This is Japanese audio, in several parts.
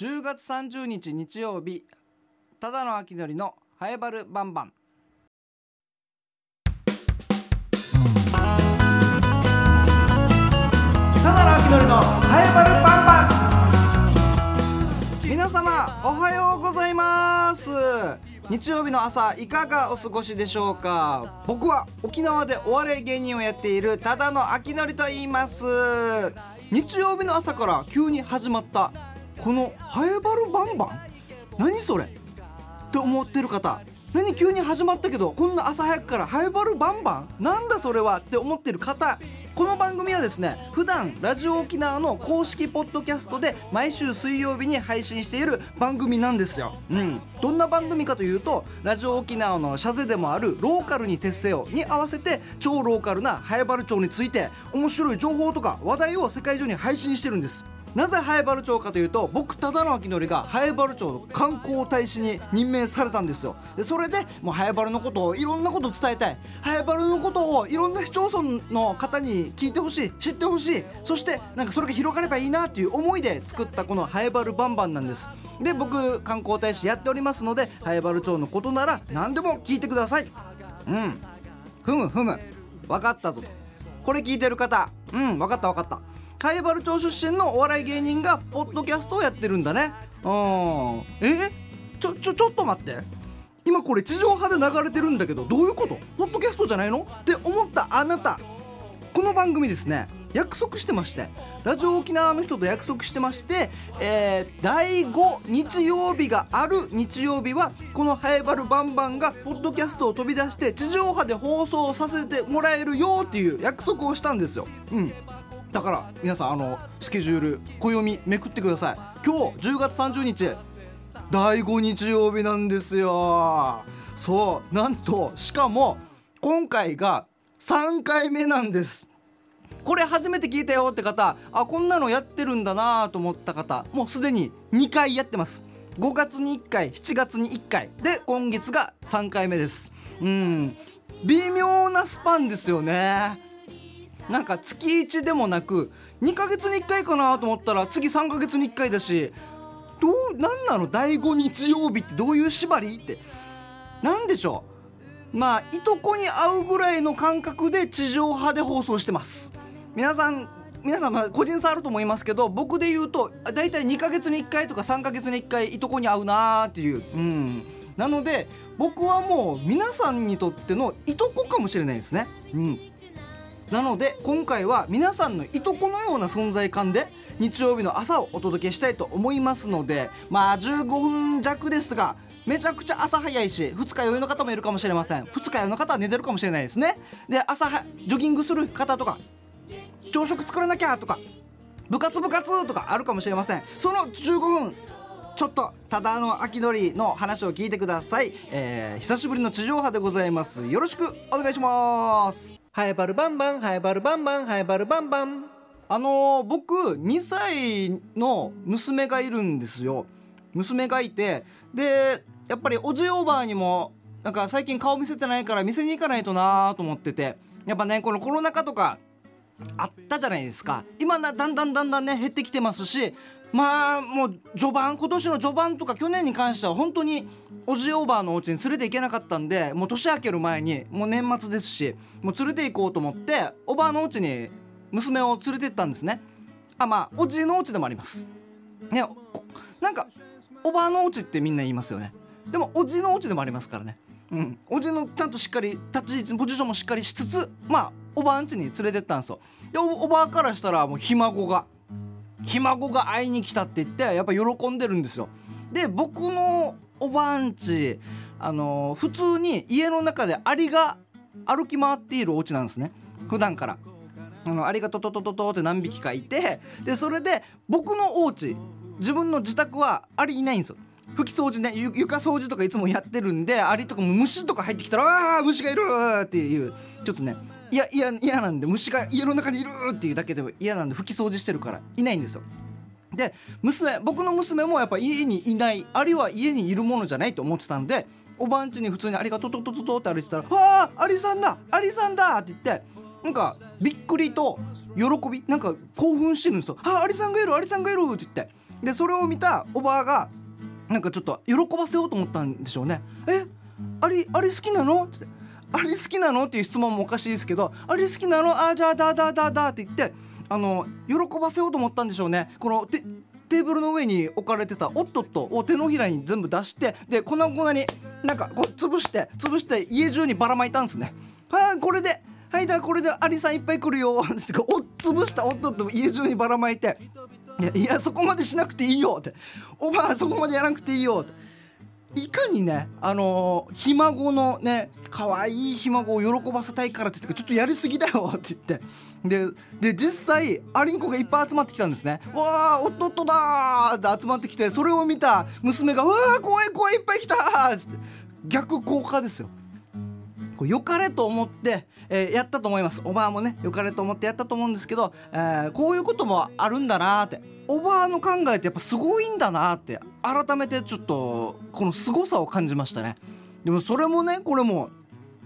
10月30日日曜日ただの秋のりのハエバルバンバンただの秋のりのハエバルバンバン皆様おはようございます。日曜日の朝いかがお過ごしでしょうか。僕は沖縄でお笑い芸人をやっているただの秋のりと言います。日曜日の朝から急に始まったこのハエバルバンバン？何それ？って思ってる方。何急に始まったけどこんな朝早くからハエバルバンバン？なんだそれは？って思ってる方。この番組はですね普段ラジオ沖縄の公式ポッドキャストで毎週水曜日に配信している番組なんですよ。うん、どんな番組かというとラジオ沖縄の社税でもあるローカルに徹せよに合わせて超ローカルなハエバル町について面白い情報とか話題を世界中に配信してるんです。なぜハエバル町かというと僕ただの秋のりがハエバル町の観光大使に任命されたんですよ。でそれでもうハエバルのことをいろんなこと伝えたい。ハエバルのことをいろんな市町村の方に聞いてほしい知ってほしい。そしてなんかそれが広がればいいなっていう思いで作ったこのハエバルバンバンなんです。で僕観光大使やっておりますのでハエバル町のことなら何でも聞いてください。うん。ふむふむ。分かったぞ。これ聞いてる方。うん分かった分かった。貝原町出身のお笑い芸人がポッドキャストをやってるんだね。うん。え？ちょちょちょっと待って。今これ地上波で流れてるんだけどどういうこと？ポッドキャストじゃないの？って思ったあなた。この番組ですね。約束してまして。ラジオ沖縄の人と約束してまして、えー、第5日曜日がある日曜日はこの「ハエバルバンバン」がポッドキャストを飛び出して地上波で放送させてもらえるよっていう約束をしたんですよ。うん。だから皆さんあのスケジュール暦めくってください。今日10月30日第5日曜日なんですよ。そうなんとしかも今回が3回目なんです。これ初めて聞いたよって方あこんなのやってるんだなと思った方もうすでに2回やってます。5月に1回7月に1回。で今月が3回目です。うん。微妙なスパンですよね。なんか月1でもなく2ヶ月に1回かなと思ったら次3ヶ月に1回だしどう何なの？第5日曜日ってどういう縛り？って。何でしょう？まあいとこに会うぐらいの感覚で地上波で放送してます。皆さん皆さんまあ個人差あると思いますけど僕で言うと大体2ヶ月に1回とか3ヶ月に1回いとこに会うなーっていう。うん。なので僕はもう皆さんにとってのいとこかもしれないですね。うん。なので今回は皆さんのいとこのような存在感で日曜日の朝をお届けしたいと思いますのでまあ15分弱ですがめちゃくちゃ朝早いし二日酔いの方もいるかもしれません。二日酔いの方は寝てるかもしれないですね。で朝ジョギングする方とか朝食作らなきゃとか部活部活とかあるかもしれません。その15分ちょっとただの秋のりの話を聞いてください、えー、久しぶりの地上波でございます。よろしくお願いします。ハエバルバンバンハエバルバンバンハエバルバンバン。あのー、僕2歳の娘がいるんですよ。娘がいてでやっぱりおじおばあにもなんか最近顔見せてないから店に行かないとなーと思ってて。やっぱねこのコロナ禍とかあったじゃないですか。今だんだんだんだんね減ってきてますしまあもう序盤今年の序盤とか去年に関しては本当におじおばあのお家に連れて行けなかったんでもう年明ける前にもう年末ですしもう連れて行こうと思っておばあのお家に娘を連れて行ったんですね。あまあおじいのお家でもあります。ねなんかおばあのお家ってみんな言いますよね。でもおじのお家でもありますからね。うん。おじのちゃんとしっかり立ち位置ポジションもしっかりしつつまあおばあん家に連れてったんですよ。でおばあからしたらもうひ孫がひ孫が会いに来たって言ってやっぱ喜んでるんですよ。で僕のおばんちあの普通に家の中でアリが歩き回っているお家なんですね。普段から。あのアリがトトトトトって何匹かいてでそれで僕のお家自分の自宅はアリいないんですよ。拭き掃除ね床掃除とかいつもやってるんでアリとかも虫とか入ってきたら「ああ虫がいる!」っていう。ちょっとねいやいや嫌なんで虫が家の中にいるっていうだけでも嫌なんで拭き掃除してるからいないんですよで娘僕の娘もやっぱ家にいないあるいは家にいるものじゃないと思ってたんでおばんちに普通にアリがトトトトトって歩いてたら「わあアリさんだアリさんだ!」って言ってなんかびっくりと喜びなんか興奮してるんですよ「あアリさんがいるアリさんがいる!」って言ってでそれを見たおばあがなんかちょっと喜ばせようと思ったんでしょうねえあれあれ好きなのってあれ好きなの？っていう質問もおかしいですけどあれ好きなの？あじゃあだだだだって言ってあの喜ばせようと思ったんでしょうね。このテーブルの上に置かれてたおっとっとを手のひらに全部出してで粉々になんかこう潰して潰して家中にばらまいたんですね。はあこれではいだこれでアリさんいっぱい来るよ。ってお潰したおっとっと家中にばらまいていやそこまでしなくていいよって。おばあそこまでやらなくていいよって。いかにねあのー、ひ孫のね可愛いひ孫を喜ばせたいからって言ってちょっとやりすぎだよ って言って。でで実際アリンコがいっぱい集まってきたんですね。わあおっとだーって集まってきてそれを見た娘がわあ怖い怖いいっぱい来たーっつって。逆効果ですよ。こう良かれと思って、えー、やったと思います。おばあもね良かれと思ってやったと思うんですけど、えー、こういうこともあるんだなって。おばあの考えってやっぱすごいんだなって改めてちょっとこの凄さを感じましたね。でもそれもねこれも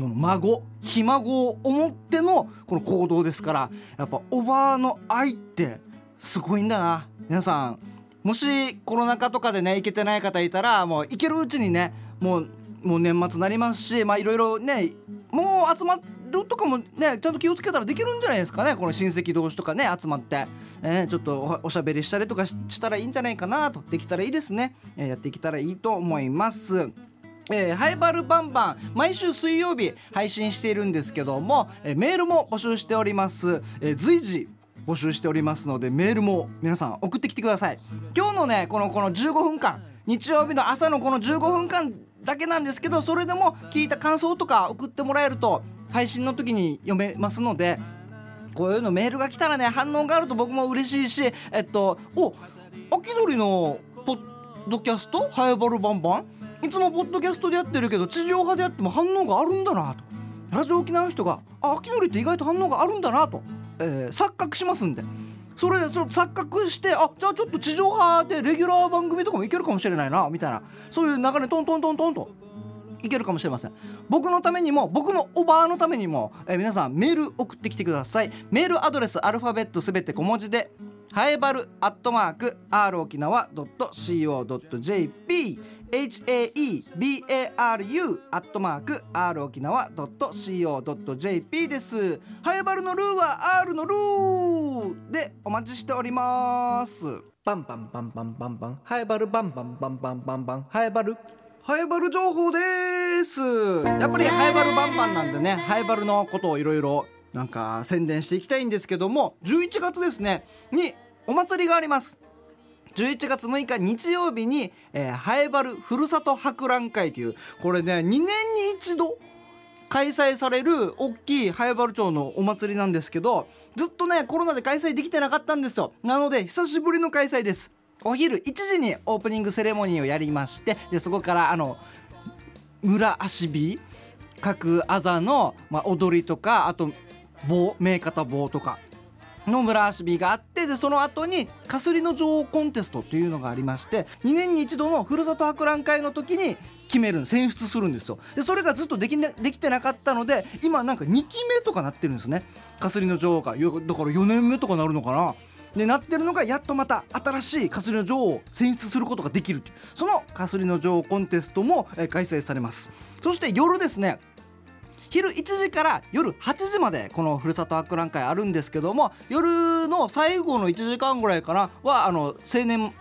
孫ひ孫を思ってのこの行動ですからやっぱおばあの愛ってすごいんだな。皆さんもしコロナ禍とかでね行けてない方いたらもう行けるうちにねもうもう年末なりますしまあいろいろねもう集まるとかもねちゃんと気をつけたらできるんじゃないですかねこの親戚同士とかね集まって、えー、ちょっとおしゃべりしたりとかしたらいいんじゃないかなと。できたらいいですね、えー、やっていけたらいいと思います。えー、ハイバルバンバン毎週水曜日配信しているんですけども、えー、メールも募集しております、えー、随時募集しておりますのでメールも皆さん送ってきてください。今日のねこのこの15分間日曜日の朝のこの15分間だけなんですけどそれでも聞いた感想とか送ってもらえると配信の時に読めますのでこういうのメールが来たらね反応があると僕も嬉しいしえっとお秋鳥のポッドキャストハイバルバンバン？いつもポッドキャストでやってるけど地上波でやっても反応があるんだなとラジオ沖縄の人があ秋鳥って意外と反応があるんだなと、えー、錯覚しますんで。それでそれ錯覚してあじゃあちょっと地上波でレギュラー番組とかもいけるかもしれないなみたいな。そういう流れトントントントンと。いけるかもしれません。僕のためにも僕のおばあのためにも、えー、皆さんメール送ってきてください。メールアドレスアルファベットすべて小文字でハエバルアットマーク r 沖縄 .co.jp haebaru アットマーク r 沖縄 .co.jp です。ハエバルのルーは R のルーでお待ちしております。バンバンバンバンバンバン。ハエバルバンバンバンバンバンバン。ハエバル。ハエバル情報です。やっぱりハエバルバンバンなんでねハエバルのことをいろいろなんか宣伝していきたいんですけども11月ですねにお祭りがあります11月6日日曜日に、えー、ハエバルふるさと博覧会というこれね2年に一度開催される大きいハエバル町のお祭りなんですけどずっとねコロナで開催できてなかったんですよ。なので久しぶりの開催です。お昼1時にオープニングセレモニーをやりましてでそこからあの村足火各あざの、まあ、踊りとかあと棒名方棒とかの村足火があってでその後にかすりの女王コンテストというのがありまして2年に一度のふるさと博覧会の時に決める選出するんですよ。でそれがずっとでき,、ね、できてなかったので今なんか2期目とかなってるんですね。かすりの女王がだから4年目とかなるのかな。でなってるのがやっとまた新しいかすりの女王を選出することができるという。そのかすりの女王コンテストも、開催されます。そして夜ですね昼1時から夜8時までこのふるさと博覧会あるんですけども夜の最後の1時間ぐらいかなはあの青年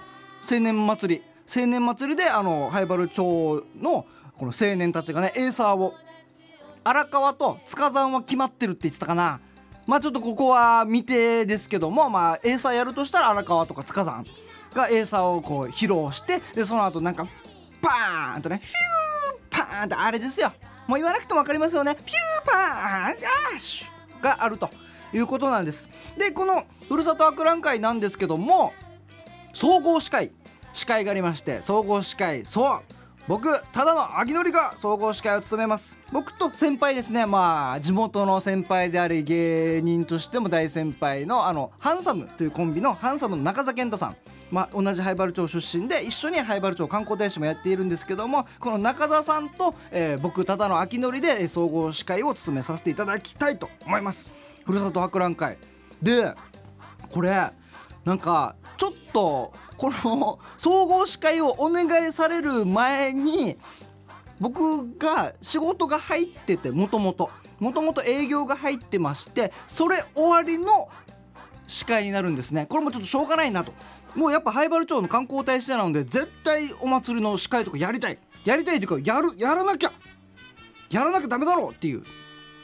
青年祭り青年祭りであの灰原町のこの青年たちがねエーサーを荒川と塚山は決まってるって言ってたかな。まあちょっとここは未定ですけどもまあエーサーやるとしたら荒川とか塚山がエーサーをこう披露してでその後なんかパーンとねヒューパーンってあれですよ。もう言わなくても分かりますよね。ピューパーンヤーシュがあるということなんです。でこのふるさと博覧会なんですけども総合司会司会がありまして総合司会そう僕ただの秋のりが総合司会を務めます。僕と先輩ですね。まあ地元の先輩であり芸人としても大先輩のあのハンサムというコンビのハンサムの中澤健太さん。まあ、同じ灰原町出身で一緒に灰原町観光大使もやっているんですけどもこの中澤さんと、えー、僕ただの秋のりで総合司会を務めさせていただきたいと思います。ふるさと博覧会。でこれなんかちょっとこの総合司会をお願いされる前に僕が仕事が入っててもともともともと営業が入ってましてそれ終わりの司会になるんですね。これもちょっとしょうがないなと。もうやっぱ灰原町の観光大使なので絶対お祭りの司会とかやりたい。やりたいというかやるやらなきゃ。やらなきゃダメだろうっていう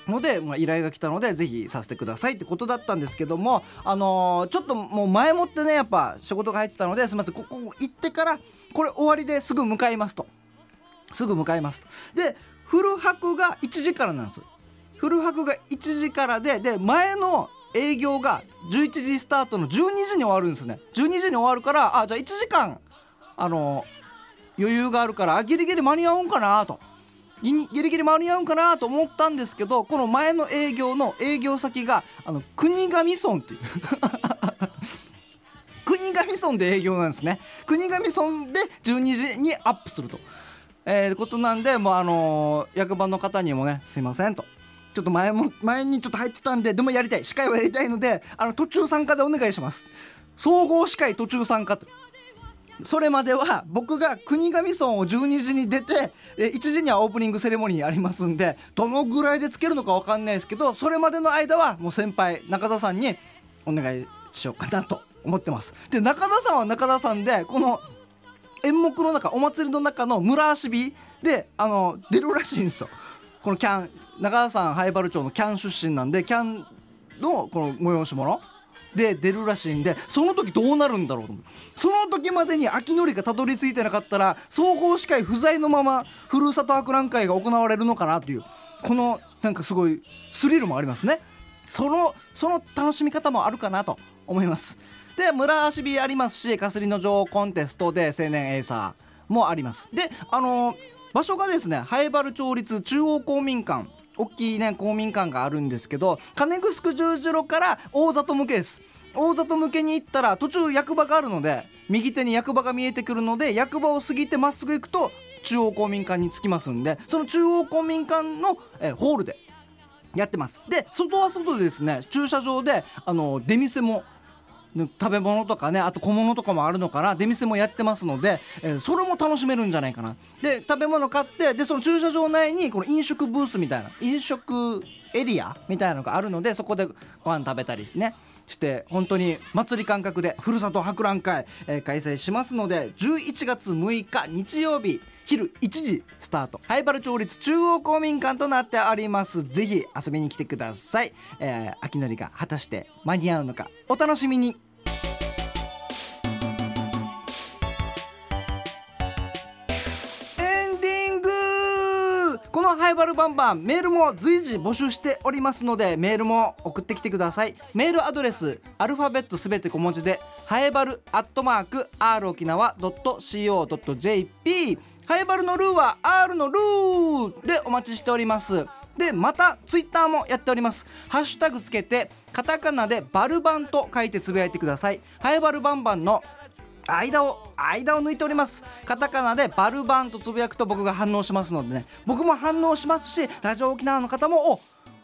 ので、まあ、依頼が来たのでぜひさせてくださいってことだったんですけどもあのー、ちょっともう前もってねやっぱ仕事が入ってたのですみませんここ行ってからこれ終わりですぐ向かいますと。すぐ向かいますと。で古泊が1時からなんですよ。古泊が1時からでで前の営業が11時スタートの12時に終わるんですね。12時に終わるからあじゃあ1時間あの余裕があるからギリギリ間に合うんかなと。ギリギリ間に合うんかなと思ったんですけどこの前の営業の営業先があの国頭村っていう。国頭村で営業なんですね。国頭村で12時にアップすると、えー、ことなんでもうあのー、役場の方にもねすいませんと。ちょっと前も前にちょっと入ってたんででもやりたい司会をやりたいのであの途中参加でお願いします。総合司会途中参加。とそれまでは僕が国頭村を12時に出て1時にはオープニングセレモニーありますんでどのぐらいでつけるのか分かんないですけどそれまでの間はもう先輩中田さんにお願いしようかなと思ってます。で中田さんは中田さんでこの演目の中お祭りの中の村足火であの出るらしいんですよ。このキャン中田さん灰原町のキャン出身なんでキャンのこの催し物で出るらしいんでその時どうなるんだろうと思う。その時までに秋のりがたどり着いてなかったら総合司会不在のままふるさと博覧会が行われるのかなというこのなんかすごいスリルもありますね。そのその楽しみ方もあるかなと思います。で村足火ありますしかすりの女王コンテストで青年エイサーもあります。であのー、場所がですね灰原町立中央公民館。大きいね公民館があるんですけど金城十字路から大里向けです。大里向けに行ったら途中役場があるので右手に役場が見えてくるので役場を過ぎてまっすぐ行くと中央公民館に着きますんでその中央公民館の、えホールでやってます。で外は外でですね駐車場であの出店も食べ物とかねあと小物とかもあるのかな。出店もやってますので、えー、それも楽しめるんじゃないかな。で食べ物買ってでその駐車場内にこの飲食ブースみたいな飲食エリアみたいなのがあるのでそこでご飯食べたりねして本当に祭り感覚でふるさと博覧会、えー、開催しますので11月6日日曜日昼1時スタート。灰原町立中央公民館となっております。ぜひ遊びに来てください、えー、秋のりが果たして間に合うのかお楽しみに。このハイバルバンバンメールも随時募集しておりますのでメールも送ってきてください。メールアドレスアルファベットすべて小文字でハイバルアットマーク r 沖縄 .co.jp ハイバルのルーは R のルーでお待ちしております。でまたツイッターもやっております。ハッシュタグつけてカタカナでバルバンと書いてつぶやいてください。ハイバルバンバンの間を間を抜いております。カタカナでバルバンとつぶやくと僕が反応しますのでね。僕も反応しますしラジオ沖縄の方もお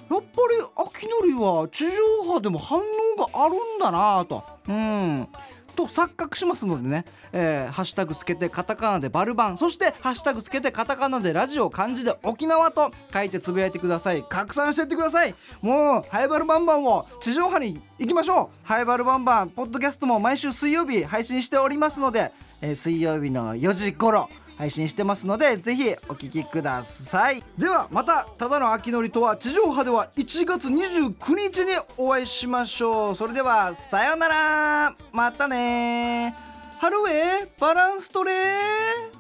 やっぱり秋のりは地上波でも反応があるんだなと。うん。と錯覚しますのでね、えー、ハッシュタグつけてカタカナでバルバン。そしてハッシュタグつけてカタカナでラジオ漢字で沖縄と書いてつぶやいてください。拡散してってください。もうハイバルバンバンを地上波に行きましょう。ハイバルバンバンポッドキャストも毎週水曜日配信しておりますので、えー、水曜日の4時頃配信してますのでぜひお聴きください。ではまたただの秋のりとは地上波では1月29日にお会いしましょう。それではさようなら。またねハロウェイバランストレー。